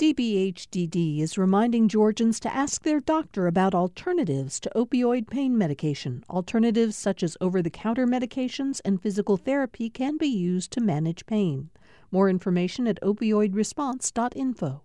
DBHDD is reminding Georgians to ask their doctor about alternatives to opioid pain medication. Alternatives such as over the counter medications and physical therapy can be used to manage pain. More information at opioidresponse.info.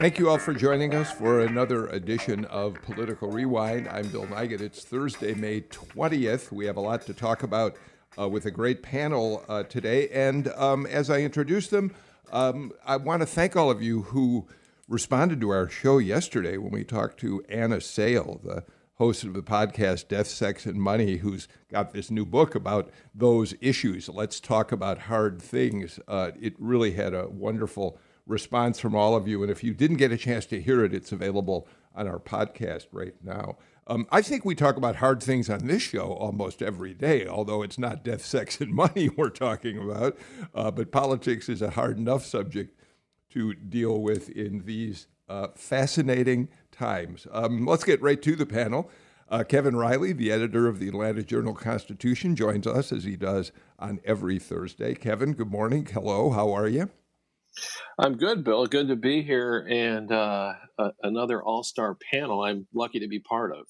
Thank you all for joining us for another edition of Political Rewind. I'm Bill Nigut. It's Thursday, May 20th. We have a lot to talk about uh, with a great panel uh, today. And um, as I introduce them, um, I want to thank all of you who responded to our show yesterday when we talked to Anna Sale, the host of the podcast Death, Sex, and Money, who's got this new book about those issues. Let's talk about hard things. Uh, it really had a wonderful response from all of you. And if you didn't get a chance to hear it, it's available on our podcast right now. Um, I think we talk about hard things on this show almost every day, although it's not death, sex, and money we're talking about. Uh, but politics is a hard enough subject to deal with in these uh, fascinating times. Um, let's get right to the panel. Uh, Kevin Riley, the editor of the Atlanta Journal Constitution, joins us as he does on every Thursday. Kevin, good morning. Hello, how are you? I'm good, Bill. Good to be here and uh, another all star panel I'm lucky to be part of.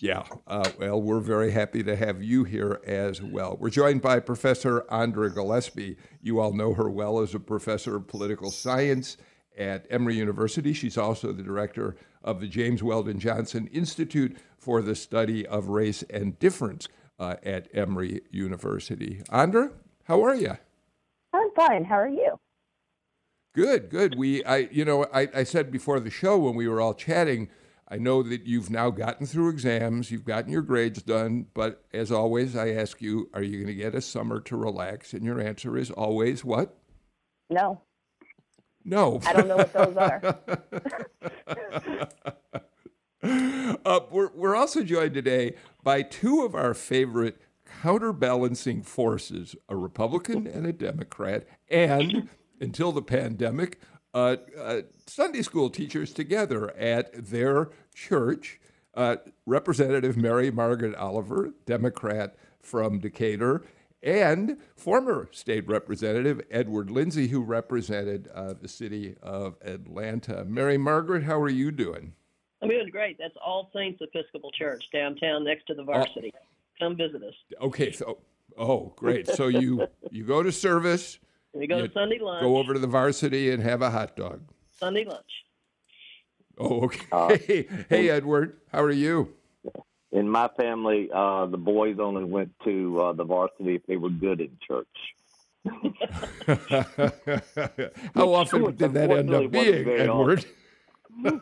Yeah, uh, well, we're very happy to have you here as well. We're joined by Professor Andra Gillespie. You all know her well as a professor of political science at Emory University. She's also the director of the James Weldon Johnson Institute for the Study of Race and Difference uh, at Emory University. Andra, how are you? I'm fine. How are you? Good, good. We, I, you know, I, I said before the show when we were all chatting, I know that you've now gotten through exams, you've gotten your grades done, but as always, I ask you, are you going to get a summer to relax? And your answer is always what? No. No. I don't know what those are. uh, we're, we're also joined today by two of our favorite counterbalancing forces a Republican and a Democrat, and until the pandemic, uh, uh, Sunday school teachers together at their church. Uh, Representative Mary Margaret Oliver, Democrat from Decatur, and former state representative Edward Lindsey, who represented uh, the city of Atlanta. Mary Margaret, how are you doing? I'm doing great. That's All Saints Episcopal Church downtown next to the varsity. Come visit us. Okay, so oh, great. So you you go to service we go to Sunday lunch. Go over to the varsity and have a hot dog. Sunday lunch. Oh, okay. Uh, hey, Edward, how are you? In my family, uh, the boys only went to uh, the varsity if they were good in church. how often did that end up being, Edward? All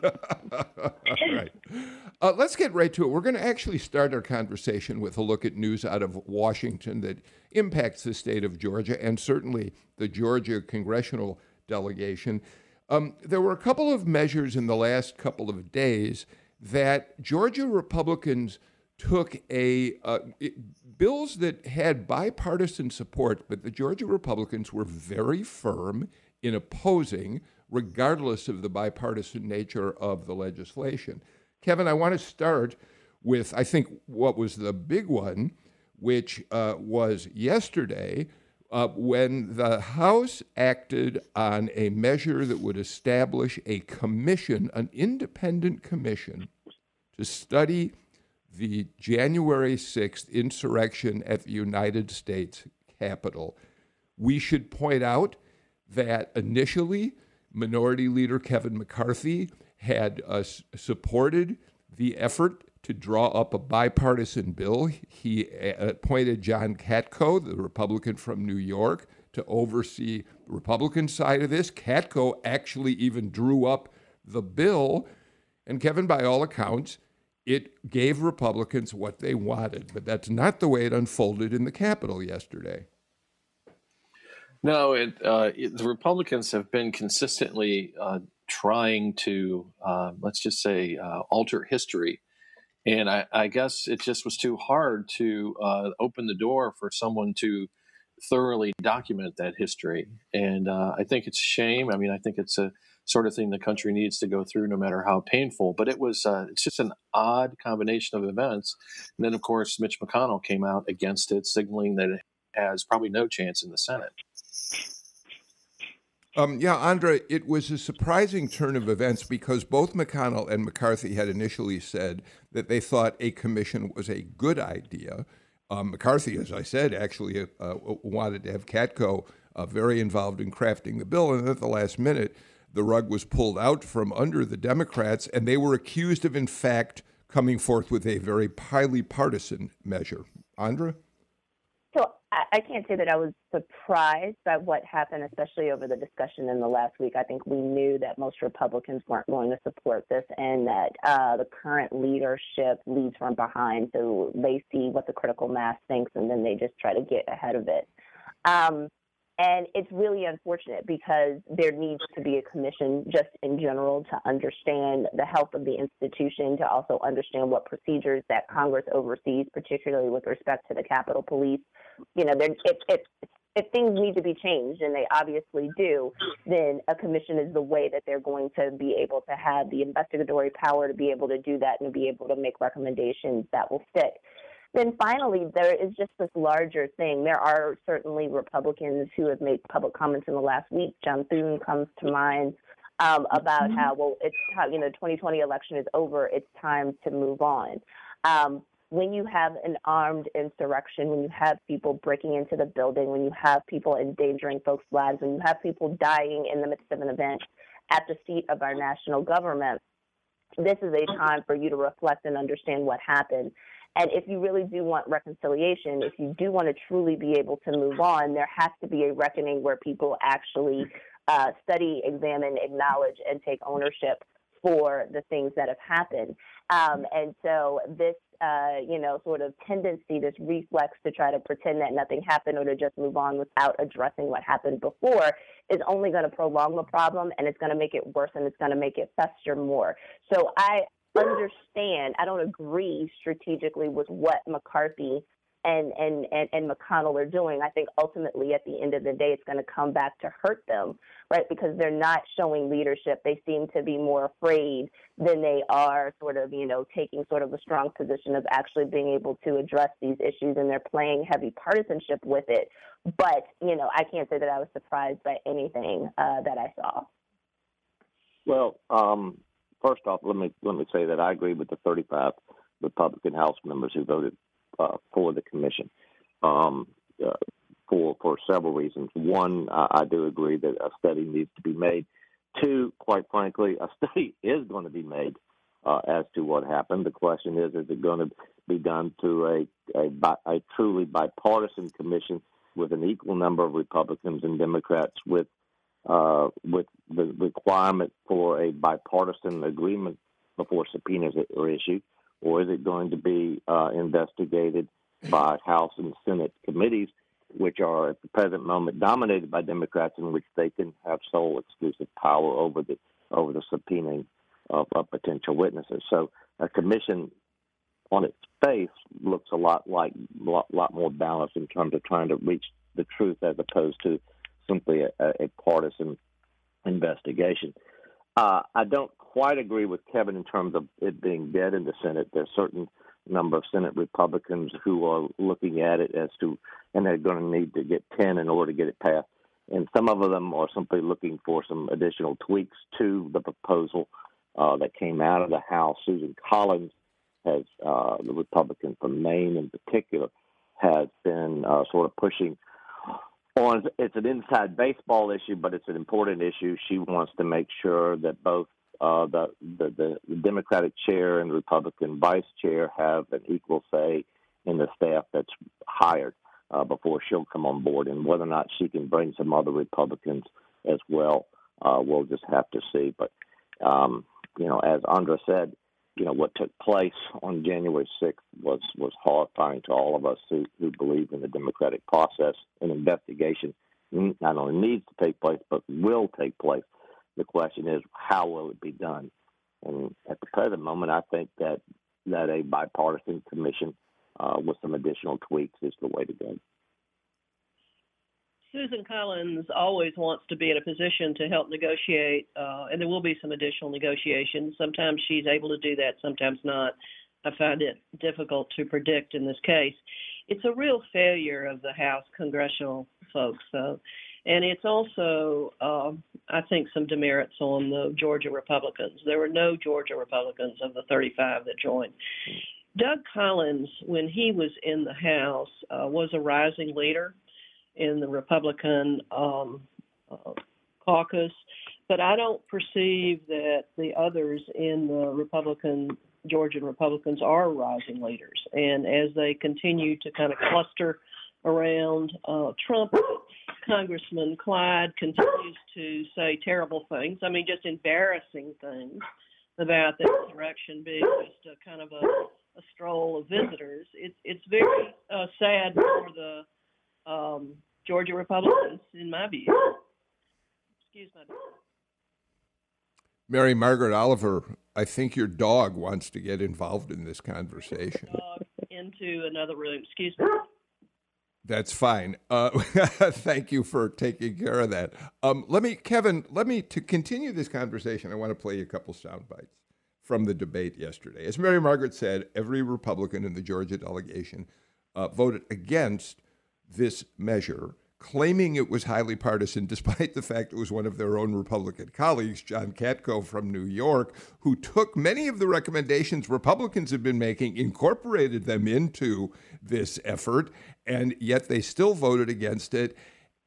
right. Uh, let's get right to it. We're going to actually start our conversation with a look at news out of Washington that impacts the state of Georgia and certainly the Georgia congressional delegation. Um, there were a couple of measures in the last couple of days that Georgia Republicans took a uh, it, bills that had bipartisan support, but the Georgia Republicans were very firm in opposing regardless of the bipartisan nature of the legislation. Kevin, I want to start with, I think, what was the big one, which uh, was yesterday uh, when the House acted on a measure that would establish a commission, an independent commission, to study the January 6th insurrection at the United States Capitol. We should point out that initially Minority Leader Kevin McCarthy had uh, supported the effort to draw up a bipartisan bill. He appointed John Katko, the Republican from New York, to oversee the Republican side of this. Katko actually even drew up the bill. And Kevin, by all accounts, it gave Republicans what they wanted. But that's not the way it unfolded in the Capitol yesterday. No, it, uh, it, the Republicans have been consistently uh, trying to, uh, let's just say, uh, alter history. And I, I, guess it just was too hard to uh, open the door for someone to thoroughly document that history. And uh, I think it's a shame. I mean, I think it's a sort of thing the country needs to go through, no matter how painful. But it was, it's just an odd combination of events. And then, of course, Mitch McConnell came out against it, signaling that it has probably no chance in the Senate. Um, yeah, Andra, it was a surprising turn of events because both McConnell and McCarthy had initially said that they thought a commission was a good idea. Um, McCarthy, as I said, actually uh, uh, wanted to have Katko uh, very involved in crafting the bill, and at the last minute, the rug was pulled out from under the Democrats, and they were accused of, in fact, coming forth with a very highly partisan measure. Andra? So I, can't say that I was surprised by what happened, especially over the discussion in the last week. I think we knew that most Republicans weren't going to support this and that uh, the current leadership leads from behind. So they see what the critical mass thinks and then they just try to get ahead of it. Um, and it's really unfortunate because there needs to be a commission just in general to understand the health of the institution, to also understand what procedures that Congress oversees, particularly with respect to the Capitol Police. You know, if, if, if things need to be changed, and they obviously do, then a commission is the way that they're going to be able to have the investigatory power to be able to do that and to be able to make recommendations that will stick. Then finally, there is just this larger thing. There are certainly Republicans who have made public comments in the last week. John Thune comes to mind um, about mm-hmm. how well it's how you know 2020 election is over. It's time to move on. Um, when you have an armed insurrection, when you have people breaking into the building, when you have people endangering folks' lives, when you have people dying in the midst of an event at the seat of our national government, this is a time for you to reflect and understand what happened and if you really do want reconciliation, if you do want to truly be able to move on, there has to be a reckoning where people actually uh, study, examine, acknowledge, and take ownership for the things that have happened. Um, and so this, uh, you know, sort of tendency, this reflex to try to pretend that nothing happened or to just move on without addressing what happened before is only going to prolong the problem and it's going to make it worse and it's going to make it fester more. So I, understand, I don't agree strategically with what McCarthy and, and, and, and McConnell are doing. I think ultimately at the end of the day, it's going to come back to hurt them, right? Because they're not showing leadership. They seem to be more afraid than they are sort of, you know, taking sort of a strong position of actually being able to address these issues and they're playing heavy partisanship with it. But, you know, I can't say that I was surprised by anything uh, that I saw. Well, um, first off, let me let me say that I agree with the 35 Republican House members who voted uh, for the commission um, uh, for for several reasons. One, I, I do agree that a study needs to be made. Two, quite frankly, a study is going to be made uh, as to what happened. The question is, is it going to be done through a, a, a truly bipartisan commission with an equal number of Republicans and Democrats with uh, with the requirement for a bipartisan agreement before subpoenas are issued, or is it going to be uh, investigated by House and Senate committees, which are at the present moment dominated by Democrats, in which they can have sole exclusive power over the over the subpoenaing of, of potential witnesses. So a commission on its face looks a lot like a lot, lot more balanced in terms of trying to reach the truth as opposed to simply a, a partisan investigation. Uh, I don't quite agree with Kevin in terms of it being dead in the Senate. There's a certain number of Senate Republicans who are looking at it as to, and they're going to need to get 10 in order to get it passed. And some of them are simply looking for some additional tweaks to the proposal uh, that came out of the House. Susan Collins has, uh, the Republican from Maine in particular, has been uh, sort of pushing on it's an inside baseball issue, but it's an important issue. She wants to make sure that both uh, the, the the Democratic chair and Republican vice chair have an equal say in the staff that's hired uh, before she'll come on board, and whether or not she can bring some other Republicans as well, uh, we'll just have to see. But um, you know, as Andra said, you know what took place on January 6th was was horrifying to all of us who, who believe in the democratic process. An investigation not only needs to take place but will take place. The question is how will it be done? And at the present moment, I think that that a bipartisan commission uh, with some additional tweaks is the way to go. Susan Collins always wants to be in a position to help negotiate, uh, and there will be some additional negotiations. Sometimes she's able to do that, sometimes not. I find it difficult to predict in this case. it's a real failure of the House congressional folks. So, and it's also, um, I think, some demerits on the Georgia Republicans. There were no Georgia Republicans of the 35 that joined. Doug Collins, when he was in the House, uh, was a rising leader in the Republican um, uh, caucus, but I don't perceive that the others in the Republican Georgian Republicans are rising leaders. And as they continue to kind of cluster around uh, Trump, Congressman Clyde continues to say terrible things. I mean, just embarrassing things about the insurrection being just a kind of a, a stroll of visitors. It's it's very uh, sad for the um, Georgia Republicans, in my view. Excuse me. Mary Margaret Oliver, I think your dog wants to get involved in this conversation. Into another room. Excuse me. That's fine. Uh, thank you for taking care of that. Um, let me, Kevin, let me, to continue this conversation, I want to play you a couple sound bites from the debate yesterday. As Mary Margaret said, every Republican in the Georgia delegation uh, voted against this measure claiming it was highly partisan, despite the fact it was one of their own Republican colleagues, John Katko from New York, who took many of the recommendations Republicans have been making, incorporated them into this effort, and yet they still voted against it.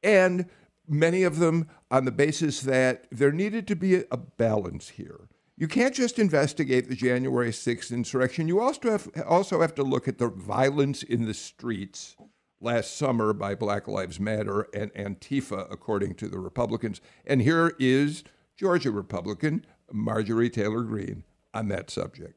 And many of them on the basis that there needed to be a balance here. You can't just investigate the January 6th insurrection. You also have, also have to look at the violence in the streets last summer by Black Lives Matter and Antifa, according to the Republicans. And here is Georgia Republican Marjorie Taylor Greene on that subject.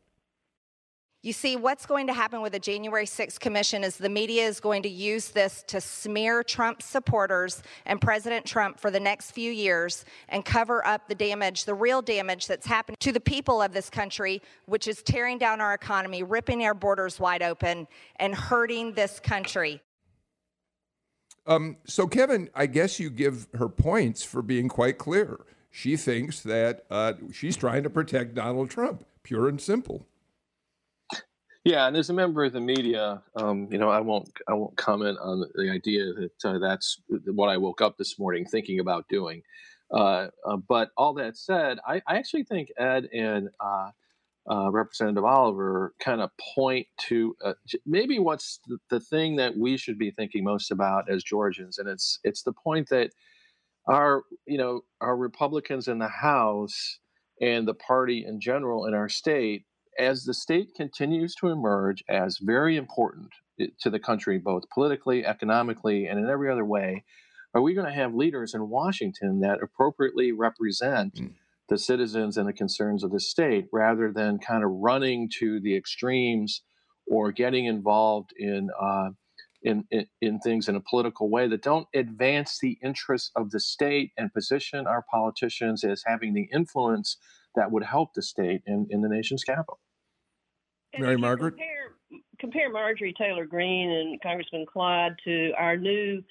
You see, what's going to happen with the January 6th commission is the media is going to use this to smear Trump supporters and President Trump for the next few years and cover up the damage, the real damage that's happened to the people of this country, which is tearing down our economy, ripping our borders wide open, and hurting this country. Um, so, Kevin, I guess you give her points for being quite clear. She thinks that uh, she's trying to protect Donald Trump, pure and simple. Yeah, and as a member of the media, um, you know, I won't I won't comment on the idea that uh, that's what I woke up this morning thinking about doing. Uh, uh but all that said, I, I, actually think Ed and uh, Representative Oliver kind of point to uh, maybe what's the, the, thing that we should be thinking most about as Georgians, and it's it's the point that our you know our Republicans in the House and the party in general in our state, as the state continues to emerge as very important eh, to the country, both politically, economically, and in every other way, are we going to have leaders in Washington that appropriately represent? Mm the citizens and the concerns of the state rather than kind of running to the extremes or getting involved in, uh, in, in, in things in a political way that don't advance the interests of the state and position our politicians as having the influence that would help the state in, in the nation's capital. Mary Margaret? Compare, compare Marjorie Taylor Greene and Congressman Clyde to our new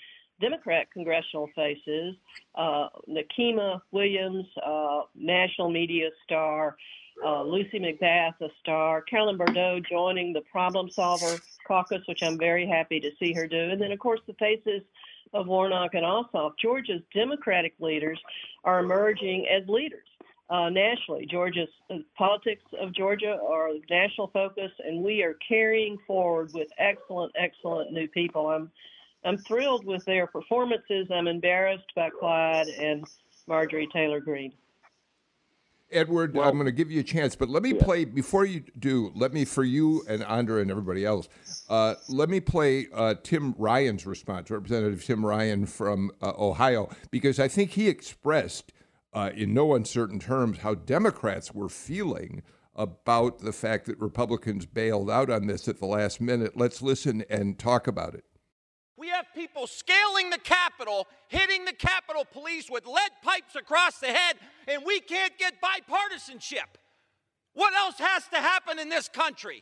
Democrat congressional faces, uh, Nikema Williams, uh, national media star, uh, Lucy McBath, a star, Carolyn Bourdeaux joining the Problem Solver Caucus, which I'm very happy to see her do. And then, of course, the faces of Warnock and Ossoff. Georgia's Democratic leaders are emerging as leaders. Uh, nationally. Georgia's uh, politics of Georgia are national focus, and we are carrying forward with excellent, excellent new people. I'm I'm thrilled with their performances. I'm embarrassed by Clyde and Marjorie Taylor Greene. Edward, well, I'm going to give you a chance, but let me yeah. play before you do. Let me, for you and Andra and everybody else, uh, let me play uh, Tim Ryan's response, Representative Tim Ryan from uh, Ohio, because I think he expressed uh, in no uncertain terms how Democrats were feeling about the fact that Republicans bailed out on this at the last minute. Let's listen and talk about it. Have people scaling the Capitol, hitting the Capitol Police with lead pipes across the head, and we can't get bipartisanship. What else has to happen in this country?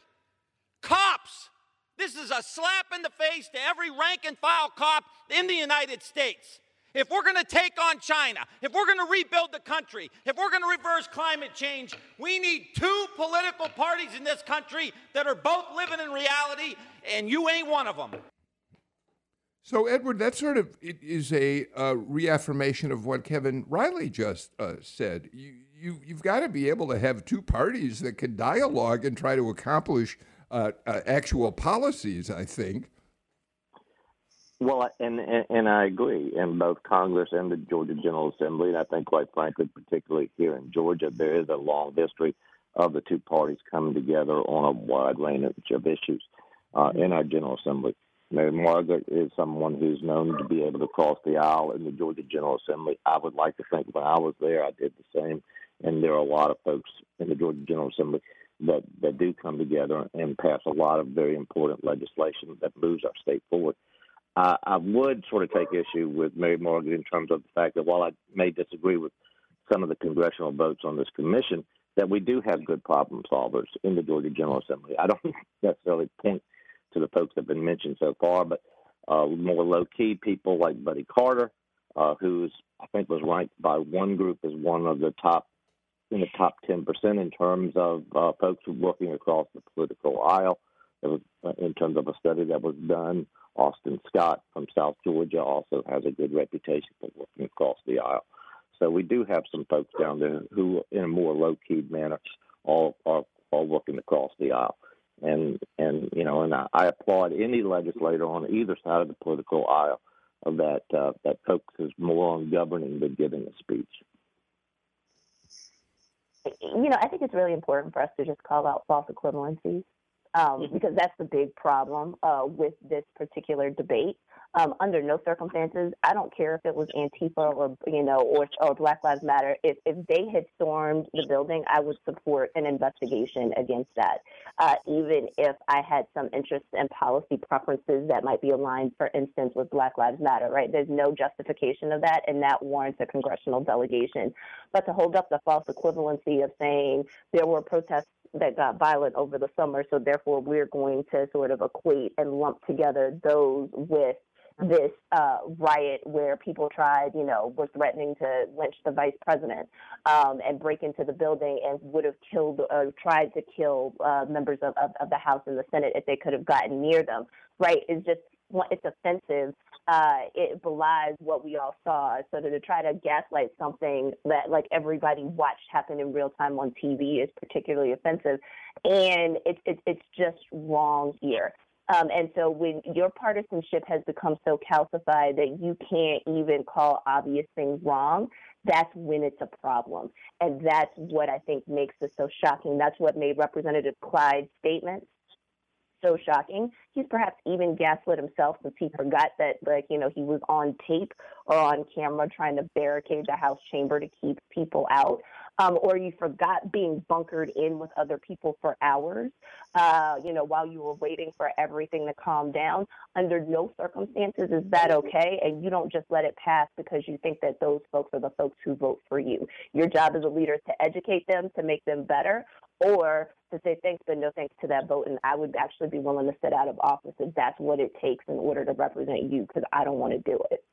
Cops. This is a slap in the face to every rank and file cop in the United States. If we're going to take on China, if we're going to rebuild the country, if we're going to reverse climate change, we need two political parties in this country that are both living in reality, and you ain't one of them. So, Edward, that sort of is a uh, reaffirmation of what Kevin Riley just uh, said. You, you, you've got to be able to have two parties that can dialogue and try to accomplish uh, uh actual policies, I think. Well, and, and, and I agree. In both Congress and the Georgia General Assembly, and I think, quite frankly, particularly here in Georgia, there is a long history of the two parties coming together on a wide range of issues uh, in our General Assembly. Mary Margaret is someone who's known to be able to cross the aisle in the Georgia General Assembly. I would like to think when I was there, I did the same. And there are a lot of folks in the Georgia General Assembly that, that do come together and pass a lot of very important legislation that moves our state forward. Uh, I would sort of take issue with Mary Margaret in terms of the fact that while I may disagree with some of the congressional votes on this commission, that we do have good problem solvers in the Georgia General Assembly. I don't necessarily point to the folks that have been mentioned so far, but uh, more low key people like Buddy Carter, uh, who's I think was ranked by one group as one of the top in the top 10% in terms of uh, folks working across the political aisle. It was uh, in terms of a study that was done Austin Scott from South Georgia also has a good reputation for working across the aisle. So we do have some folks down there who, in a more low key manner, all are all working across the aisle. And and you know, and I, I applaud any legislator on either side of the political aisle that uh, that focuses more on governing than giving a speech. You know, I think it's really important for us to just call out false equivalencies um, mm-hmm. because that's the big problem uh, with this particular debate. Um, under no circumstances, I don't care if it was Antifa or you know or, or Black Lives Matter. If if they had stormed the building, I would support an investigation against that. Uh, even if I had some interests and policy preferences that might be aligned, for instance, with Black Lives Matter. Right? There's no justification of that, and that warrants a congressional delegation. But to hold up the false equivalency of saying there were protests that got violent over the summer. So therefore, we're going to sort of equate and lump together those with this uh, riot where people tried, you know, were threatening to lynch the vice president um, and break into the building and would have killed or uh, tried to kill uh, members of, of, of the House and the Senate if they could have gotten near them, right? Is just it's offensive. Uh, it belies what we all saw. So to, to try to gaslight something that like everybody watched happen in real time on TV is particularly offensive, and it's it, it's just wrong here. Um, and so when your partisanship has become so calcified that you can't even call obvious things wrong, that's when it's a problem. And that's what I think makes this so shocking. That's what made Representative Clyde's statements so shocking. He's perhaps even gaslit himself since he forgot that, like, you know, he was on tape or on camera trying to barricade the House chamber to keep people out. Um, or you forgot being bunkered in with other people for hours, uh, you know, while you were waiting for everything to calm down. Under no circumstances is that okay. And you don't just let it pass because you think that those folks are the folks who vote for you. Your job as a leader is to educate them, to make them better, or to say thanks but no thanks to that vote and i would actually be willing to sit out of office if that's what it takes in order to represent you because i don't want to do it.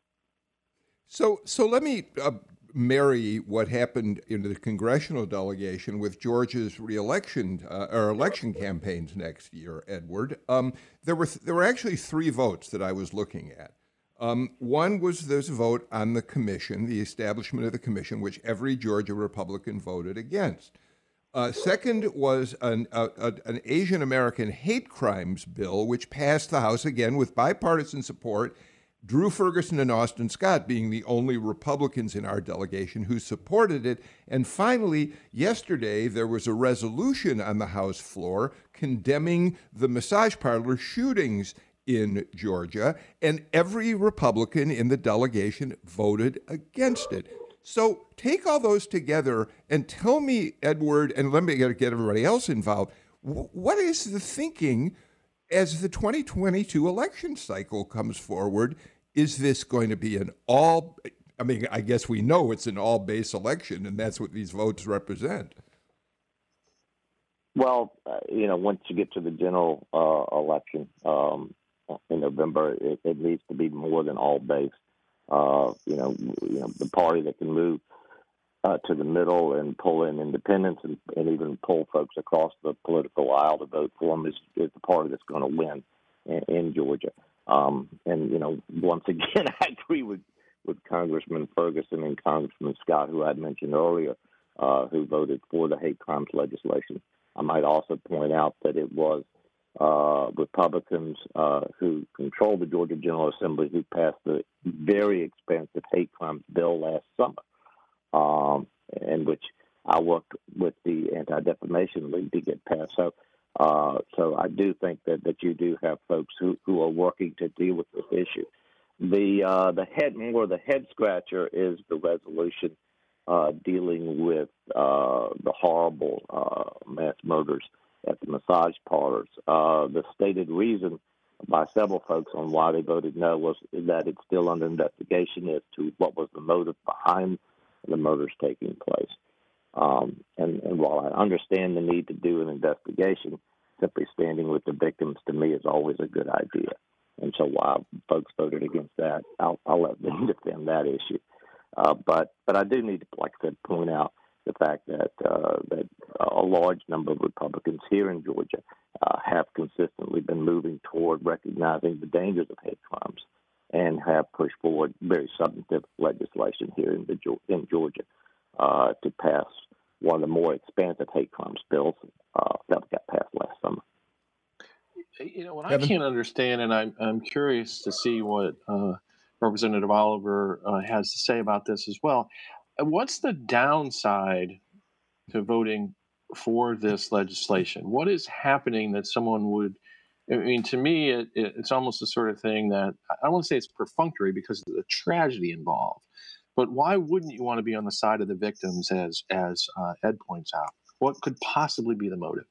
So so let me uh, marry what happened in the congressional delegation with georgia's reelection uh, or election campaigns next year edward. Um, there were th- there were actually three votes that i was looking at. Um, one was this vote on the commission, the establishment of the commission, which every Georgia Republican voted against. Uh, second was an, uh, an Asian American hate crimes bill, which passed the House again with bipartisan support. Drew Ferguson and Austin Scott being the only Republicans in our delegation who supported it. And finally, yesterday, there was a resolution on the House floor condemning the massage parlor shootings in Georgia, and every Republican in the delegation voted against it. So take all those together and tell me, Edward, and let me get everybody else involved. What is the thinking as the 2022 election cycle comes forward? Is this going to be an all? I mean, I guess we know it's an all base election, and that's what these votes represent. Well, uh, you know, once you get to the general uh, election um, in November, it, it, needs to be more than all base uh, you know, you know, the party that can move uh, to the middle and pull in independents and, and even pull folks across the political aisle to vote for them is, is the party that's going to win in, in Georgia. Um, and you know, once again, I agree with with Congressman Ferguson and Congressman Scott, who I mentioned earlier, uh, who voted for the hate crimes legislation. I might also point out that it was uh, Republicans uh, who control the Georgia General Assembly who passed the very expensive hate crimes bill last summer, um, in which I worked with the Anti Defamation League to get passed. So, uh, so I do think that, that you do have folks who, who are working to deal with this issue. The uh, the head more the head scratcher is the resolution uh, dealing with uh, the horrible uh, mass murders at the massage parlors. Uh, the stated reason by several folks on why they voted no was that it's still under investigation as to what was the motive behind the murders taking place. Um, and, and while I understand the need to do an investigation, simply standing with the victims to me is always a good idea. And so while folks voted against that, I'll, I'll let them defend that issue. Uh, but but I do need to, like I said, point out the fact that uh, that a large number of Republicans here in Georgia uh, have consistently been moving toward recognizing the dangers of hate crimes and have pushed forward very substantive legislation here in the in Georgia uh, to pass one of the more expansive hate crimes bills uh, that got passed last summer. You know what I can't understand, and I'm I'm curious to see what uh, Representative Oliver uh, has to say about this as well. What's the downside to voting for this legislation? What is happening that someone would? I mean, to me, it, it, it's almost the sort of thing that I don't want to say it's perfunctory because of the tragedy involved, but why wouldn't you want to be on the side of the victims, as as uh, Ed points out? What could possibly be the motive?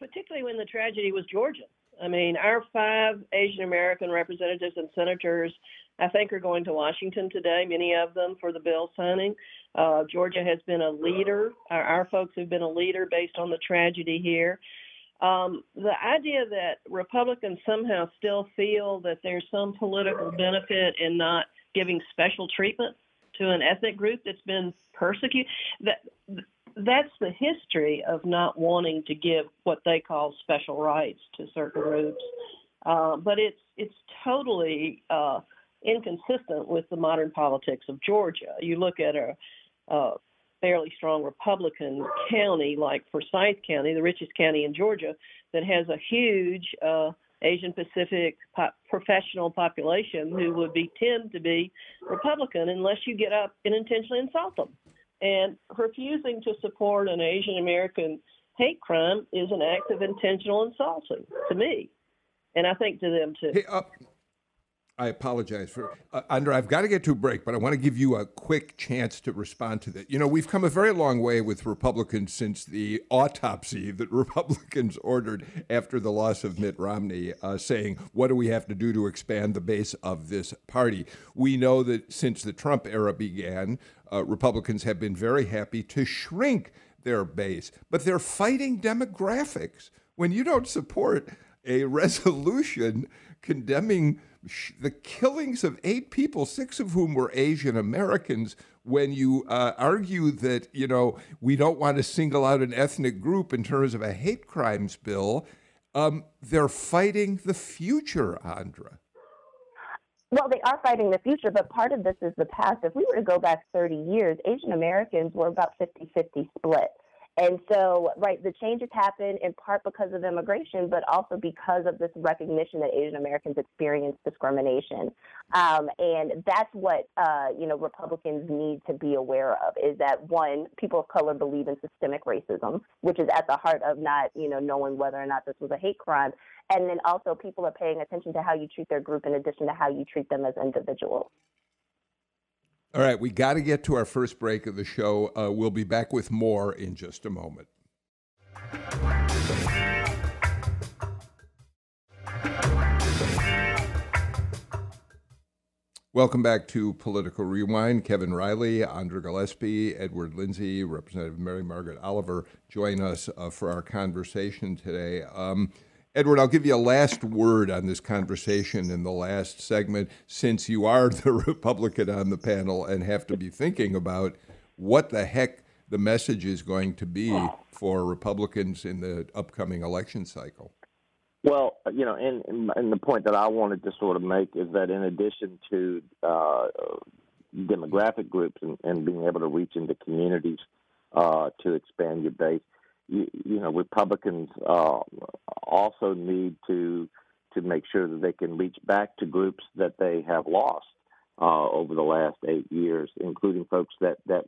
Particularly when the tragedy was Georgia. I mean, our five Asian American representatives and senators, I think, are going to Washington today, many of them for the bill signing. Uh, Georgia has been a leader. Our, our, folks have been a leader based on the tragedy here. Um, the idea that Republicans somehow still feel that there's some political benefit in not giving special treatment to an ethnic group that's been persecuted, that that's the history of not wanting to give what they call special rights to certain groups. Uh, but it's it's totally uh, inconsistent with the modern politics of Georgia. You look at a, a fairly strong Republican county like Forsyth County, the richest county in Georgia, that has a huge uh, Asian Pacific po- professional population who would be tend to be Republican unless you get up and intentionally insult them. And refusing to support an Asian American hate crime is an act of intentional insulting to me, and I think to them too. Hey, uh, I apologize for uh, Andra. I've got to get to a break, but I want to give you a quick chance to respond to that. You know, we've come a very long way with Republicans since the autopsy that Republicans ordered after the loss of Mitt Romney, uh, saying, "What do we have to do to expand the base of this party?" We know that since the Trump era began, uh, Republicans have been very happy to shrink their base, but they're fighting demographics. When you don't support a resolution condemning the killings of eight people, six of whom were Asian Americans, when you uh, argue that, you know, we don't want to single out an ethnic group in terms of a hate crimes bill, um, they're fighting the future, Andra. Well, they are fighting the future, but part of this is the past. If we were to go back 30 years, Asian Americans were about 50 50 split. And so, right, the changes happen in part because of immigration, but also because of this recognition that Asian Americans experience discrimination. Um, and that's what, uh, you know, Republicans need to be aware of is that one, people of color believe in systemic racism, which is at the heart of not, you know, knowing whether or not this was a hate crime. And then also people are paying attention to how you treat their group in addition to how you treat them as individuals. All right, we got to get to our first break of the show. Uh, we'll be back with more in just a moment. Welcome back to Political Rewind. Kevin Riley, Andra Gillespie, Edward Lindsey, Representative Mary Margaret Oliver join us uh, for our conversation today. Um, Edward, I'll give you a last word on this conversation in the last segment, since you are the Republican on the panel and have to be thinking about what the heck the message is going to be for Republicans in the upcoming election cycle. Well, you know, and, and the point that I wanted to sort of make is that in addition to uh, demographic groups and, and, being able to reach into communities uh, to expand your base, you, you know, Republicans uh, also need to to make sure that they can reach back to groups that they have lost uh, over the last eight years, including folks that that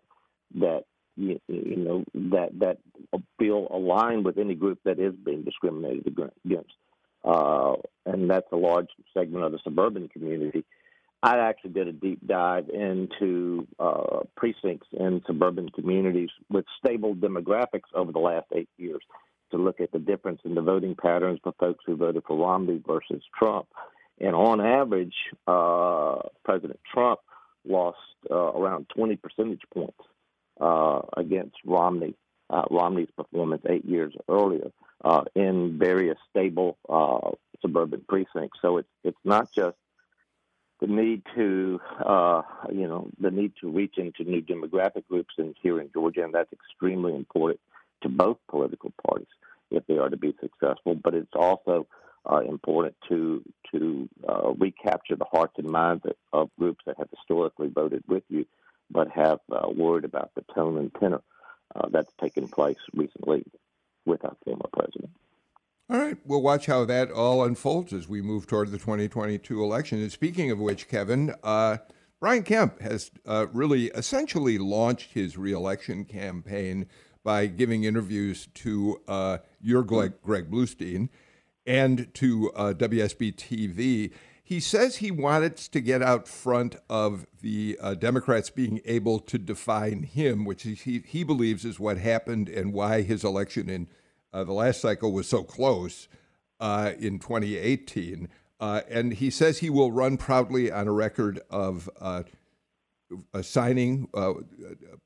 that you, you know that that feel aligned with any group that is being discriminated against, uh, and that's a large segment of the suburban community. I actually did a deep dive into uh, precincts in suburban communities with stable demographics over the last eight years to look at the difference in the voting patterns for folks who voted for Romney versus Trump. And on average, uh, President Trump lost uh, around 20 percentage points uh, against Romney, uh, Romney's performance eight years earlier uh, in various stable uh, suburban precincts. So it's it's not just the need to you know the need to reach into new demographic groups in here in Georgia, and that's extremely important to both political parties if they are to be successful. But it's also uh, important to to uh, recapture the hearts and minds of groups that have historically voted with you, but have uh, worried about the tone and tenor uh, that's taken place recently with our former president. All right, we'll watch how that all unfolds as we move toward the 2022 election. And speaking of which, Kevin, uh, Brian Kemp has uh, really essentially launched his reelection campaign by giving interviews to uh, your Greg, Greg Bluestein and to uh, WSB TV. He says he wanted to get out front of the uh, Democrats being able to define him, which he, he believes is what happened and why his election in uh, the last cycle was so close uh, in 2018. Uh, and he says he will run proudly on a record of uh, signing uh,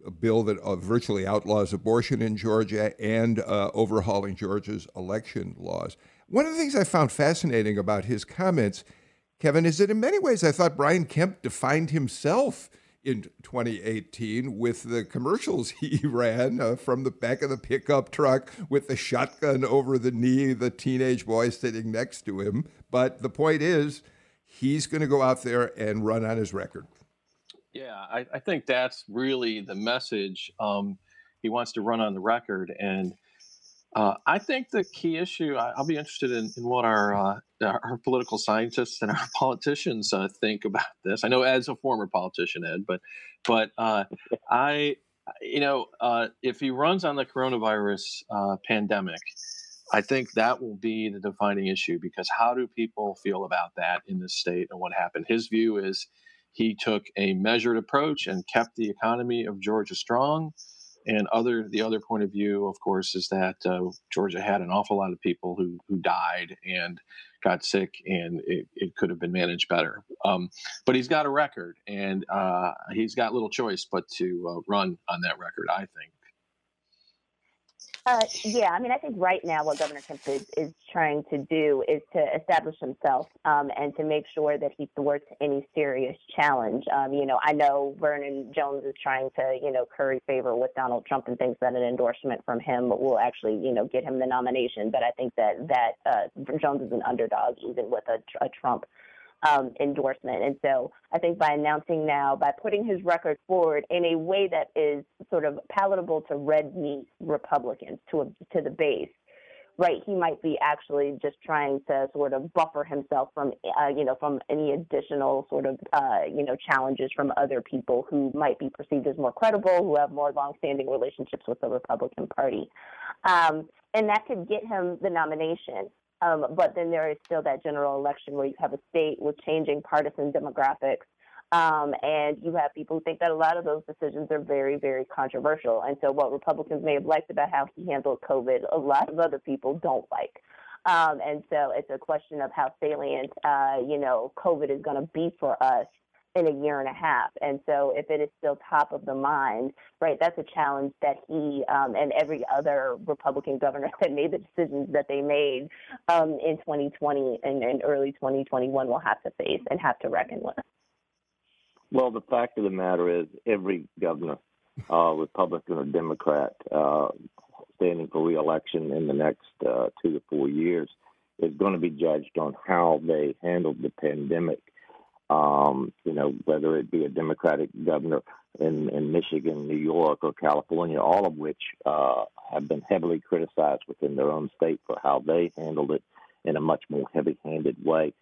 a bill that uh, virtually outlaws abortion in Georgia and overhauling Georgia's election laws. One of the things I found fascinating about his comments, Kevin, is that in many ways I thought Brian Kemp defined himself in 2018 with the commercials he ran uh, from the back of the pickup truck with the shotgun over the knee, the teenage boy sitting next to him. But the point is, he's going to go out there and run on his record. Yeah, I, I think that's really the message. Um, he wants to run on the record, and uh, I think the key issue. I, will be interested in, in what our uh, our political scientists and our politicians uh, think about this. I know Ed's a former politician, Ed, but but uh, I, you know, uh, if he runs on the coronavirus uh, pandemic. I think that will be the defining issue because how do people feel about that in this state and what happened? His view is he took a measured approach and kept the economy of Georgia strong. And other the other point of view, of course, is that uh, Georgia had an awful lot of people who who died and got sick, and it, it could have been managed better. Um, but he's got a record, and uh, he's got little choice but to uh, run on that record. I think. Uh, yeah, I mean, I think right now what Governor Kemp is, is trying to do is to establish himself um, and to make sure that he thwarts any serious challenge. Um, you know, I know Vernon Jones is trying to, you know, curry favor with Donald Trump and thinks that an endorsement from him will actually, you know, get him the nomination. But I think that that uh, Jones is an underdog even with a, a Trump um, endorsement. And so I think by announcing now, by putting his record forward in a way that is sort of palatable to red meat Republicans, to, a, to the base, right, he might be actually just trying to sort of buffer himself from, uh, you know, from any additional sort of, uh, you know, challenges from other people who might be perceived as more credible, who have more longstanding relationships with the Republican Party. Um, and that could get him the nomination. Um, but then there is still that general election where you have a state with changing partisan demographics. Um, and you have people who think that a lot of those decisions are very, very controversial. And so, what Republicans may have liked about how he handled COVID, a lot of other people don't like. Um, and so, it's a question of how salient, uh, you know, COVID is going to be for us in a year and a half. And so, if it is still top of the mind, right, that's a challenge that he um, and every other Republican governor that made the decisions that they made um, in 2020 and, and early 2021 will have to face and have to reckon with. Well, the fact of the matter is, every governor, uh, Republican or Democrat, uh, standing for reelection in the next uh, two to four years, is going to be judged on how they handled the pandemic. Um, you know, whether it be a Democratic governor in, in Michigan, New York, or California, all of which uh, have been heavily criticized within their own state for how they handled it in a much more heavy-handed way.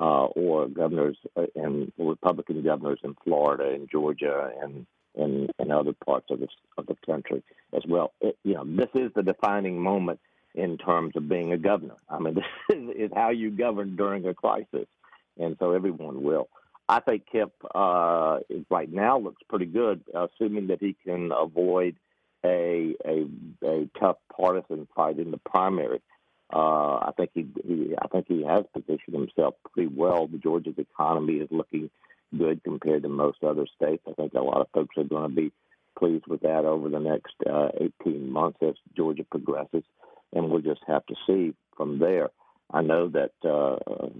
Uh, or governors uh, and Republican governors in Florida and Georgia and in, and other parts of the of the country as well. It, you know, this is the defining moment in terms of being a governor. I mean, this is, is how you govern during a crisis, and so everyone will. I think Kemp uh, right now looks pretty good, assuming that he can avoid a a, a tough partisan fight in the primary. Uh, I think he, he I think he has positioned himself pretty well. The Georgia's economy is looking good compared to most other states. I think a lot of folks are going to be pleased with that over the next uh, 18 months as Georgia progresses, and we'll just have to see from there. I know that uh,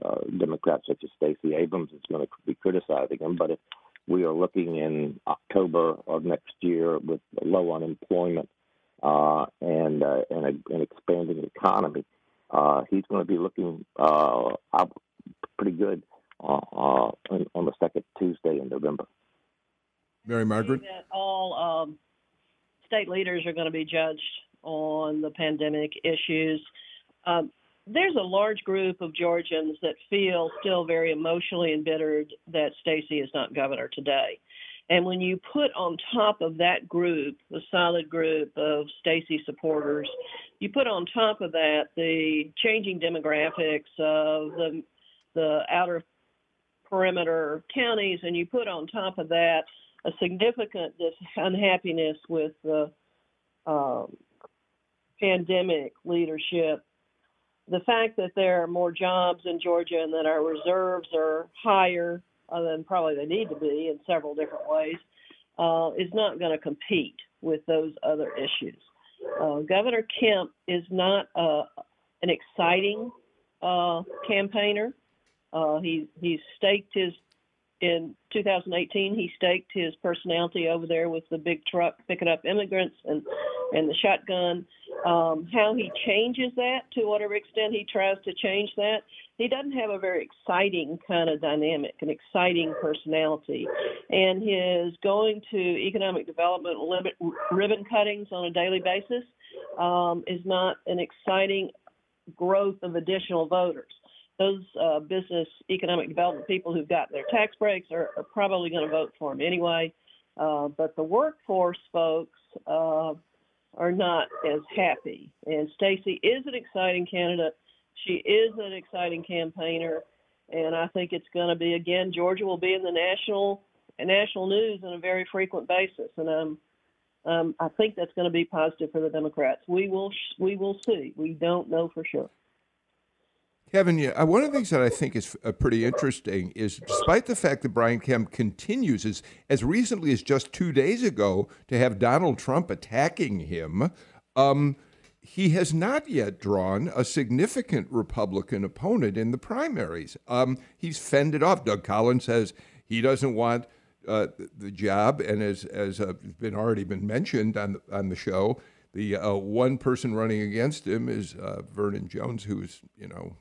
uh, Democrats such as Stacey Abrams is going to be criticizing him, but if we are looking in October of next year with low unemployment uh, and uh, and a, an expanding economy, uh, he's going to be looking uh, pretty good uh, uh, on, on, the second Tuesday in November. Mary Margaret? That all um, state leaders are going to be judged on the pandemic issues. Um, there's a large group of Georgians that feel still very emotionally embittered that Stacey is not governor today. And when you put on top of that group, the solid group of Stacey supporters, you put on top of that the changing demographics of the the outer perimeter counties, and you put on top of that a significant unhappiness with the um, pandemic leadership. The fact that there are more jobs in Georgia and that our reserves are higher uh, than probably they need to be in several different ways uh, is not going to compete with those other issues. Uh, Governor Kemp is not uh, an exciting uh, campaigner. He he's staked his in 2018. He staked his personality over there with the big truck picking up immigrants and and the shotgun. Um, how he changes that to whatever extent he tries to change that, he doesn't have a very exciting kind of dynamic, an exciting personality, and his going to economic development ribbon cuttings on a daily basis um, is not an exciting growth of additional voters those uh, business economic development people who've got their tax breaks are, are probably going to vote for him anyway. Uh, but the workforce folks uh, are not as happy. And Stacey is an exciting candidate. She is an exciting campaigner, and I think it's going to be again. Georgia will be in the national national news on a very frequent basis, and um, um, I think that's going to be positive for the Democrats. We will we will see. We don't know for sure. Kevin, yeah, uh, one of the things that I think is uh, pretty interesting is despite the fact that Brian Kemp continues, as, as recently as just two days ago, to have Donald Trump attacking him, um, he has not yet drawn a significant Republican opponent in the primaries. Um, he's fended off. Doug Collins says he doesn't want uh, the job, and as as uh, been already been mentioned on the, on the show, the uh, one person running against him is uh, Vernon Jones, who's you know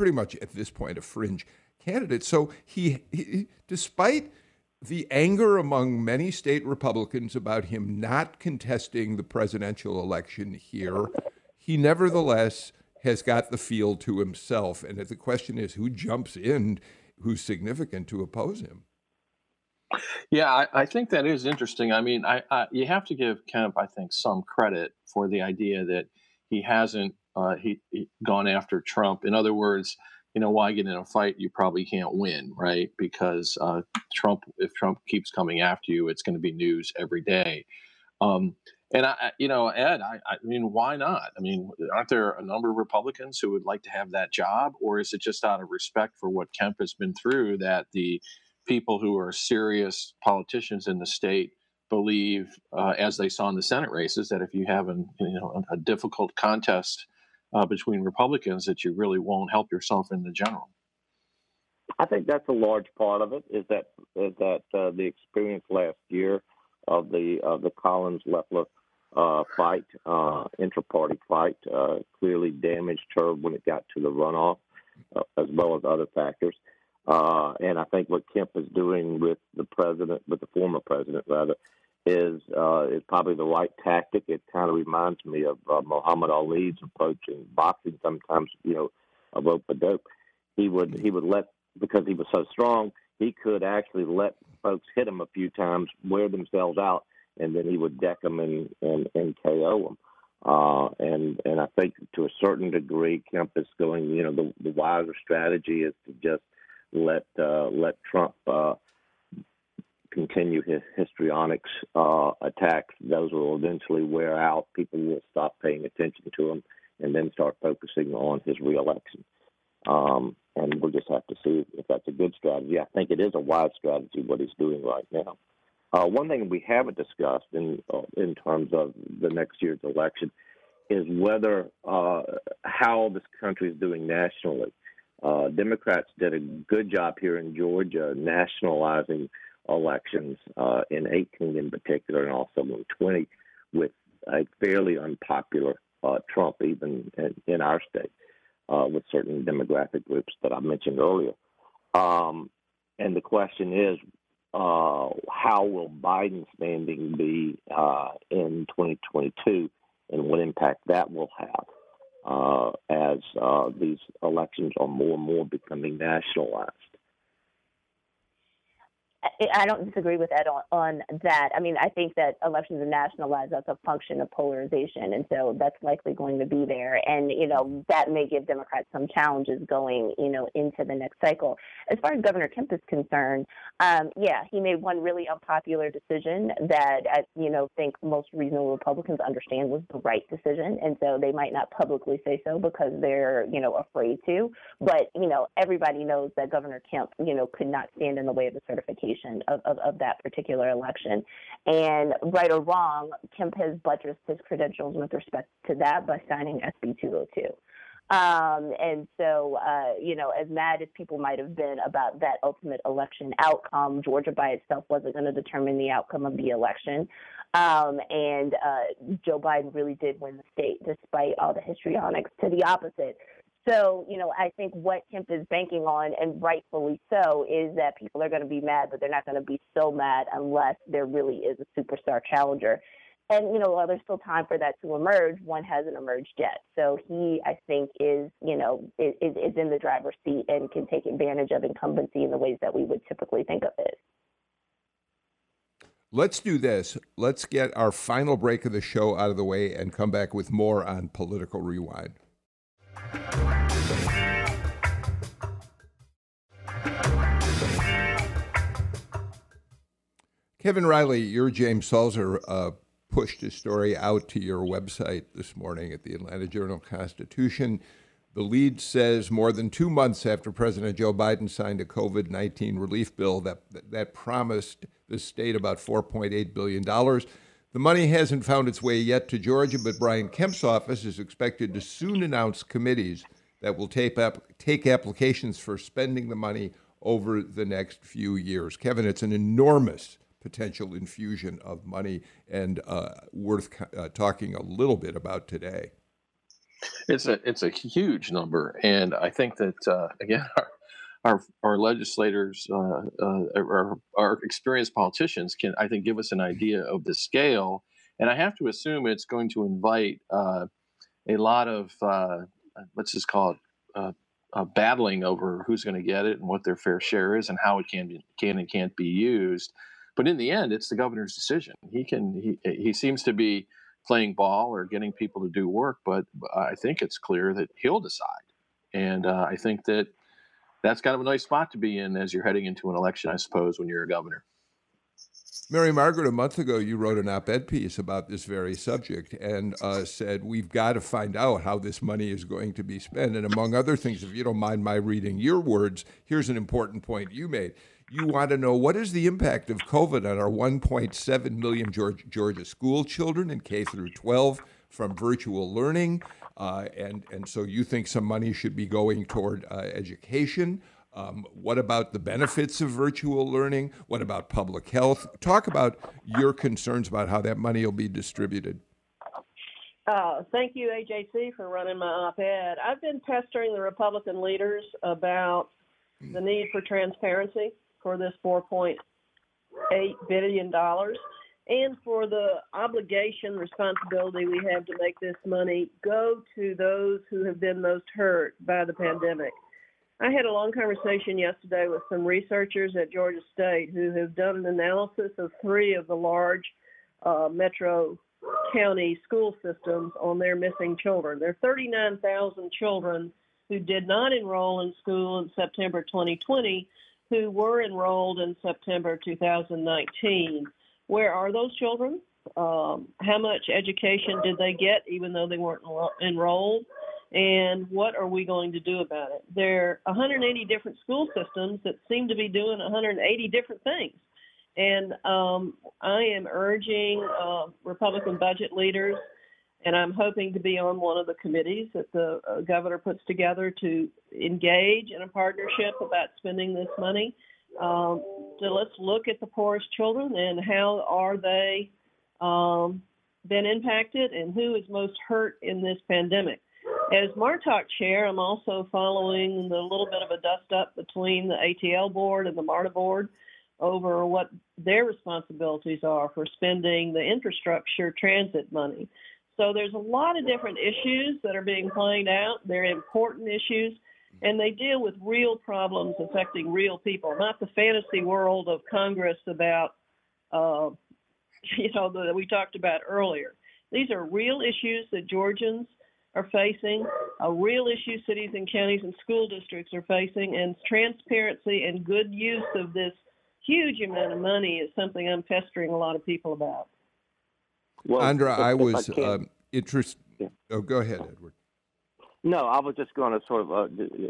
pretty much at this point a fringe candidate. So he, he, despite the anger among many state Republicans about him not contesting the presidential election here, he nevertheless has got the field to himself. And the question is who jumps in, who's significant to oppose him? Yeah, I, I think that is interesting. I mean, I, I, you have to give Kemp, I think, some credit for the idea that he hasn't uh, he, he, gone after Trump. In other words, you know, why get in a fight you probably can't win, right? Because uh, Trump, if Trump keeps coming after you, it's going to be news every day. Um, and I, you know, Ed, I, I, mean, why not? I mean, aren't there a number of Republicans who would like to have that job, or is it just out of respect for what Kemp has been through that the people who are serious politicians in the state believe, uh, as they saw in the Senate races, that if you have an, you know a difficult contest uh, between Republicans that you really won't help yourself in the general. I think that's a large part of it. Is that is that uh, the experience last year of the of the Collins Loeffler uh, fight, uh, intra-party fight, uh, clearly damaged her when it got to the runoff, uh, as well as other factors. Uh, and I think what Kemp is doing with the president, with the former president rather, is uh, is probably the right tactic. It kind of reminds me of uh, Muhammad Ali's approach in boxing. Sometimes, you know, a rope dope. He would he would let because he was so strong. He could actually let folks hit him a few times, wear themselves out, and then he would deck them and and, and KO them. Uh, and and I think to a certain degree, Kemp is going. You know, the the wiser strategy is to just let uh, let Trump uh, continue his histrionics uh, attacks. Those will eventually wear out. People will stop paying attention to him and then start focusing on his reelection. Um, and we'll just have to see if that's a good strategy. I think it is a wise strategy what he's doing right now. Uh, one thing we haven't discussed in uh, in terms of the next year's election is whether uh, how this country is doing nationally. Uh, Democrats did a good job here in Georgia nationalizing elections uh, in 18 in particular, and also in 20 with a fairly unpopular uh, Trump, even in, in our state, uh, with certain demographic groups that I mentioned earlier. Um, and the question is, uh, how will Biden's standing be uh, in 2022, and what impact that will have uh, as these elections are more and more becoming nationalized? I don't disagree with Ed on, on that. I mean, I think that elections are nationalized That's a function of polarization, and so that's likely going to be there. And you know, that may give Democrats some challenges going, you know, into the next cycle. As far as Governor Kemp is concerned, um, yeah, he made one really unpopular decision that I, you know, think most reasonable Republicans understand was the right decision, and so they might not publicly say so because they're, you know, afraid to. But you know, everybody knows that Governor Kemp, you know, could not stand in the way of the certification of, of, of, that particular election. And right or wrong, Kemp has buttressed his credentials with respect to that by signing SB 202. Um, and so, uh, you know, as mad as people might have been about that ultimate election outcome, Georgia by itself wasn't going to determine the outcome of the election. Um, and uh, Joe Biden really did win the state, despite all the histrionics to the opposite. So, you know, I think what Kemp is banking on, and rightfully so, is that people are going to be mad, but they're not going to be so mad unless there really is a superstar challenger. And, you know, while there's still time for that to emerge, one hasn't emerged yet. So he, I think, is, you know, is, is in the driver's seat and can take advantage of incumbency in the ways that we would typically think of it. Let's do this. Let's get our final break of the show out of the way and come back with more on Political Rewind. Kevin Riley, your James Salzer uh, pushed a story out to your website this morning at the Atlanta Journal Constitution. The lead says more than two months after President Joe Biden signed a COVID 19 relief bill that, that promised the state about $4.8 billion. The money hasn't found its way yet to Georgia, but Brian Kemp's office is expected to soon announce committees that will take, up, take applications for spending the money over the next few years. Kevin, it's an enormous potential infusion of money and uh, worth uh, talking a little bit about today. It's a it's a huge number, and I think that uh, again our our, our legislators, uh, uh, our, our experienced politicians can I think give us an idea of the scale, and I have to assume it's going to invite uh, a lot of let's just call it battling over who's going to get it and what their fair share is and how it can be, can and can't be used. But in the end, it's the governor's decision. He can he he seems to be playing ball or getting people to do work, but I think it's clear that he'll decide. And uh, I think that that's kind of a nice spot to be in as you're heading into an election, I suppose, when you're a governor. Mary Margaret, a month ago, you wrote an op ed piece about this very subject and uh, said, We've got to find out how this money is going to be spent. And among other things, if you don't mind my reading your words, here's an important point you made you want to know what is the impact of COVID on our 1.7 million Georgia, Georgia school children in K through 12 from virtual learning, uh, and and so you think some money should be going toward uh, education. Um, what about the benefits of virtual learning? What about public health? Talk about your concerns about how that money will be distributed. Uh, thank you, AJC, for running my op ed. I've been pestering the Republican leaders about the need for transparency for this $4.8 billion and for the obligation, responsibility we have to make this money go to those who have been most hurt by the pandemic. I had a long conversation yesterday with some researchers at Georgia State who have done an analysis of three of the large uh, metro county school systems on their missing children. There are 39,000 children who did not enroll in school in September 2020 who were enrolled in September 2019. Where are those children? Um, how much education did they get even though they weren't enrolled? And what are we going to do about it? There are 180 different school systems that seem to be doing 180 different things. And um, I am urging uh, Republican budget leaders, and I'm hoping to be on one of the committees that the uh, governor puts together to engage in a partnership about spending this money. Um, so let's look at the poorest children and how are they um, been impacted and who is most hurt in this pandemic. As MARTOC chair, I'm also following the little bit of a dust up between the ATL board and the MARTA board over what their responsibilities are for spending the infrastructure transit money. So there's a lot of different issues that are being played out. They're important issues, and they deal with real problems affecting real people, not the fantasy world of Congress about, uh, you know, that we talked about earlier. These are real issues that Georgians are facing, a real issue cities and counties and school districts are facing, and transparency and good use of this huge amount of money is something I'm pestering a lot of people about. Well, Andra, I was I um, interested. Yeah. Oh, go ahead, Edward. No, I was just going to sort of, uh,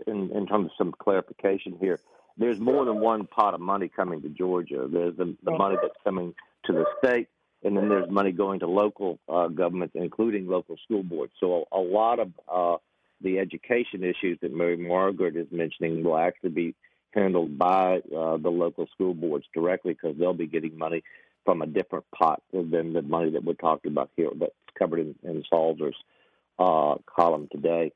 in, in terms of some clarification here. There's more than one pot of money coming to Georgia. There's the, the money that's coming to the state, and then there's money going to local uh, governments, including local school boards. So a, a lot of uh, the education issues that Mary Margaret is mentioning will actually be handled by uh, the local school boards directly because they'll be getting money from a different pot than the money that we're talking about here that's covered in, in Salzer's uh, column today.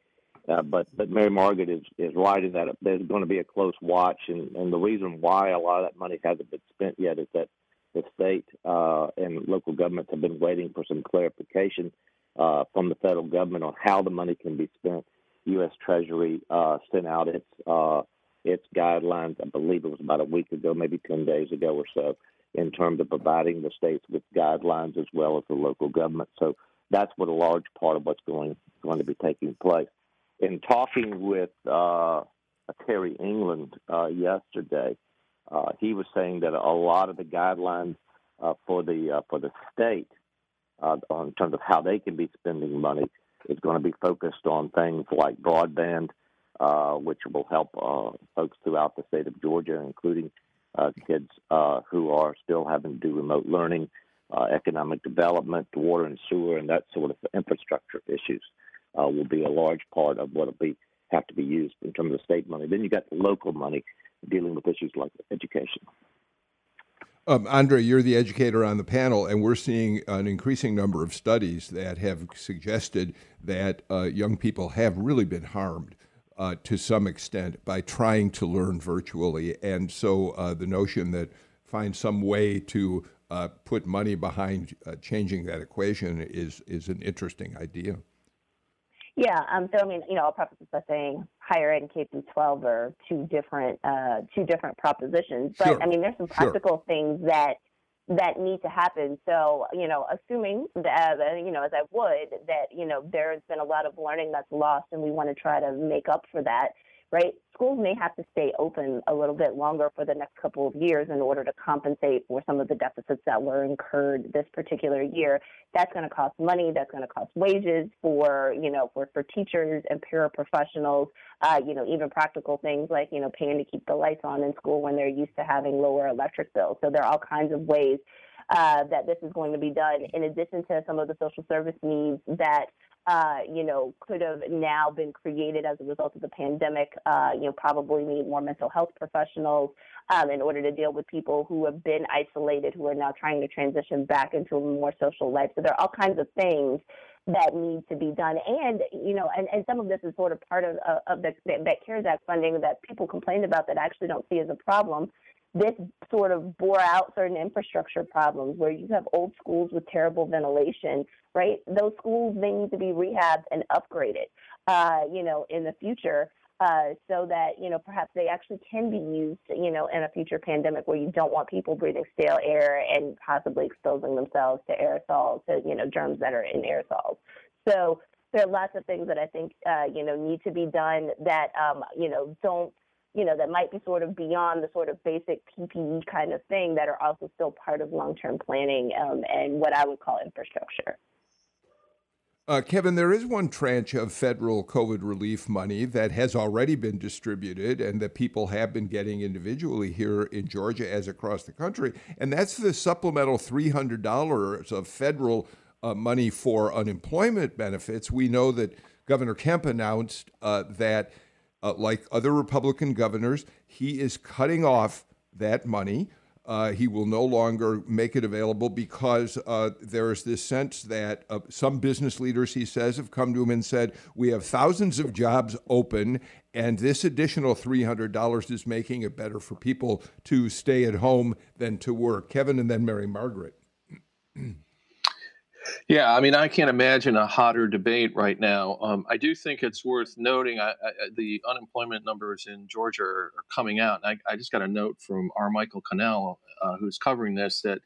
Uh, but but Mary Margaret is is right in that there's going to be a close watch, and, and the reason why a lot of that money hasn't been spent yet is that the state uh, and local governments have been waiting for some clarification uh, from the federal government on how the money can be spent. U.S. Treasury uh, sent out its uh, its guidelines. I believe it was about a week ago, maybe 10 days ago or so, in terms of providing the states with guidelines as well as the local government. So that's what a large part of what's going going to be taking place. In talking with uh, Terry England uh, yesterday, uh, he was saying that a lot of the guidelines uh, for the uh, for the state uh, in terms of how they can be spending money is going to be focused on things like broadband which will help folks throughout the state of Georgia, including uh, kids uh, who are still having to do remote learning, uh, economic development, water and sewer, and that sort of infrastructure issues uh, will be a large part of what will be have to be used in terms of state money. Then you got the local money dealing with issues like education. Um, Andra, you're the educator on the panel, and we're seeing an increasing number of studies that have suggested that uh, young people have really been harmed uh, to some extent by trying to learn virtually. And so uh, the notion that find some way to uh, put money behind uh, changing that equation is is an interesting idea. Yeah, um, so I mean, you know, I'll preface this by saying higher ed and K through 12 are two different uh, two different propositions. But sure. I mean, there's some practical sure. things that that need to happen. So, you know, assuming that, uh, you know, as I would, that, you know, there's been a lot of learning that's lost and we want to try to make up for that, right? Schools may have to stay open a little bit longer for the next couple of years in order to compensate for some of the deficits that were incurred this particular year. That's going to cost money. That's going to cost wages for, you know, for, for teachers and paraprofessionals, uh, you know, even practical things like, you know, paying to keep the lights on in school when they're used to having lower electric bills. So there are all kinds of ways uh, that this is going to be done in addition to some of the social service needs that uh, you know, could have now been created as a result of the pandemic. Uh, you know, probably need more mental health professionals um, in order to deal with people who have been isolated, who are now trying to transition back into a more social life. So there are all kinds of things that need to be done. And, you know, and, and some of this is sort of part of, of the, that CARES Act funding that people complained about that I actually don't see as a problem. This sort of bore out certain infrastructure problems where you have old schools with terrible ventilation, right? Those schools, they need to be rehabbed and upgraded, uh, you know, in the future. Uh, so that you know perhaps they actually can be used you know in a future pandemic where you don't want people breathing stale air and possibly exposing themselves to aerosols to you know germs that are in aerosols so there are lots of things that I think uh, you know need to be done that um, you know don't you know that might be sort of beyond the sort of basic PPE kind of thing that are also still part of long-term planning um, and what I would call infrastructure. Uh, Kevin, there is one tranche of federal COVID relief money that has already been distributed and that people have been getting individually here in Georgia as across the country. And that's the supplemental $300 of federal uh, money for unemployment benefits. We know that Governor Kemp announced uh, that, uh, like other Republican governors, he is cutting off that money. Uh, he will no longer make it available because uh, there is this sense that uh, some business leaders, he says, have come to him and said, We have thousands of jobs open, and this additional $300 is making it better for people to stay at home than to work. Kevin and then Mary Margaret. Yeah, I mean, I can't imagine a hotter debate right now. Um, I do think it's worth noting I, I, the unemployment numbers in Georgia are, are coming out. I, I, just got a note from our Michael Kanell, uh, who's covering this, that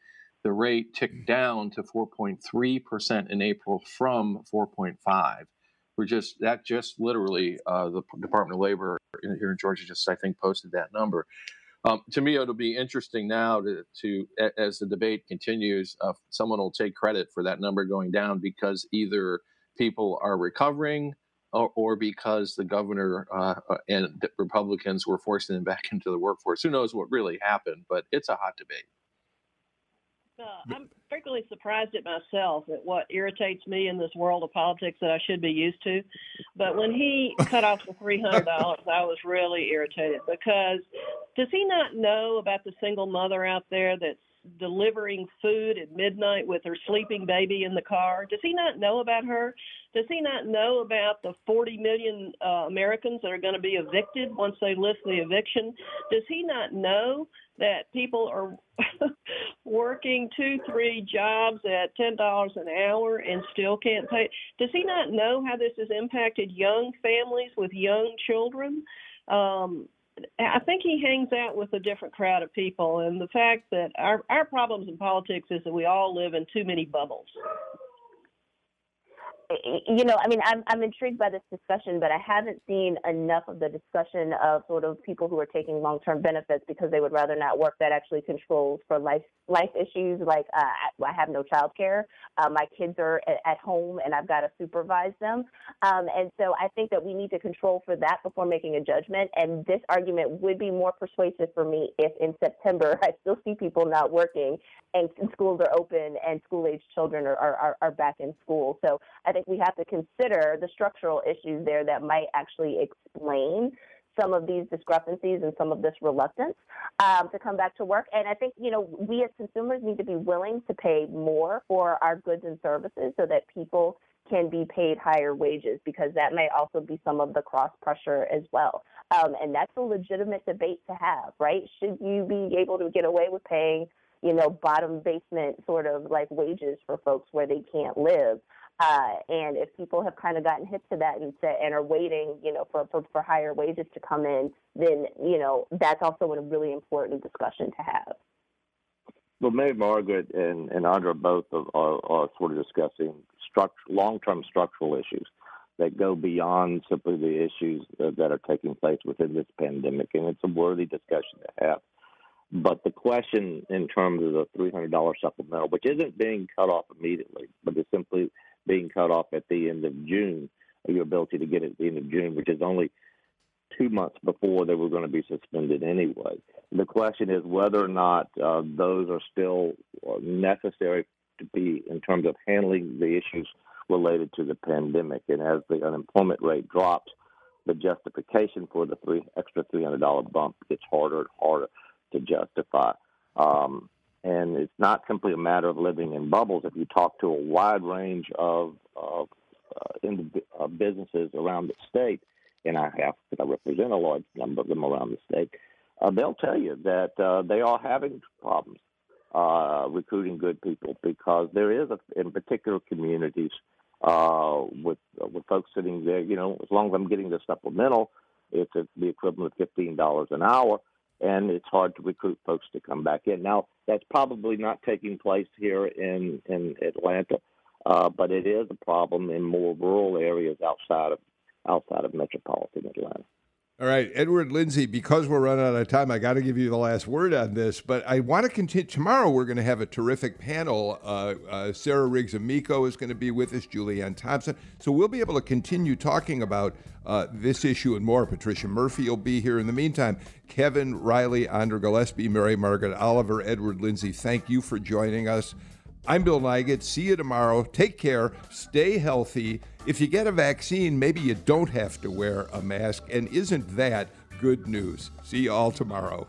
the rate ticked down to 4.3% in April from 4.5. We're just that just literally uh, the Department of Labor here in Georgia just I think posted that number. Um, to me, it'll be interesting now to, to as the debate continues, uh, someone will take credit for that number going down because either people are recovering or, or because the governor uh, uh and Republicans were forcing them back into the workforce. Who knows what really happened? But it's a hot debate. Uh, I'm frequently surprised at myself at what irritates me in this world of politics that I should be used to. But when he cut off the three hundred dollars, I was really irritated because does he not know about the single mother out there that's delivering food at midnight with her sleeping baby in the car? Does he not know about her? Does he not know about the 40 million uh, Americans that are going to be evicted once they lift the eviction? Does he not know that people are working two, three jobs at ten dollars an hour and still can't pay. Does he not know how this has impacted young families with young children? Um, I think he hangs out with a different crowd of people, and the fact that our our problems in politics is that we all live in too many bubbles you know, I mean, I'm I'm intrigued by this discussion, but I haven't seen enough of the discussion of sort of people who are taking long-term benefits because they would rather not work. That actually controls for life life issues like uh, I have no child care. Uh, my kids are at home and I've got to supervise them. Um, and so I think that we need to control for that before making a judgment. And this argument would be more persuasive for me if in September I still see people not working and schools are open and school age children are, are, are back in school. So I think we have to consider the structural issues there that might actually explain some of these discrepancies and some of this reluctance um, to come back to work. And I think, you know, we as consumers need to be willing to pay more for our goods and services so that people can be paid higher wages because that may also be some of the cross pressure as well. Um, and that's a legitimate debate to have, right? Should you be able to get away with paying you know, bottom basement sort of like wages for folks where they can't live. Uh, and if people have kind of gotten hip to that and, and are waiting, you know, for, for, for higher wages to come in, then, you know, that's also a really important discussion to have. Well, Mary Margaret and, and Andra both are, are, sort of discussing structure, long-term structural issues that go beyond simply the issues that, that are taking place within this pandemic, and it's a worthy discussion to have. But the question in terms of the $300 supplemental, which isn't being cut off immediately, but is simply being cut off at the end of June, your ability to get it at the end of June, which is only two months before they were going to be suspended anyway. The question is whether or not uh, those are still uh, necessary to be in terms of handling the issues related to the pandemic. And as the unemployment rate drops, the justification for the three extra three hundred dollar bump gets harder and harder to justify. Um, and it's not simply a matter of living in bubbles. If you talk to a wide range of, of uh, in uh, businesses around the state, and I have I represent a large number of them around the state, uh, they'll tell you that uh, they are having problems uh, recruiting good people because there is, a, in particular communities, uh, with with folks sitting there. You know, as long as I'm getting the supplemental, it's the equivalent of fifteen dollars an hour, and it's hard to recruit folks to come back in. Now, that's probably not taking place here in in Atlanta, uh, but it is a problem in more rural areas outside of outside of metropolitan Atlanta. All right, Edward Lindsey, because we're running out of time, I got to give you the last word on this, but I want to continue. Tomorrow, we're going to have a terrific panel. Uh, uh, Sarah Riggs Amico is going to be with us, Julianne Thompson. So we'll be able to continue talking about uh, this issue and more. Patricia Murphy will be here. In the meantime, Kevin Riley, Andra Gillespie, Mary Margaret Oliver, Edward Lindsey, thank you for joining us. I'm Bill Nigut. See you tomorrow. Take care. Stay healthy. If you get a vaccine, maybe you don't have to wear a mask. And isn't that good news? See you all tomorrow.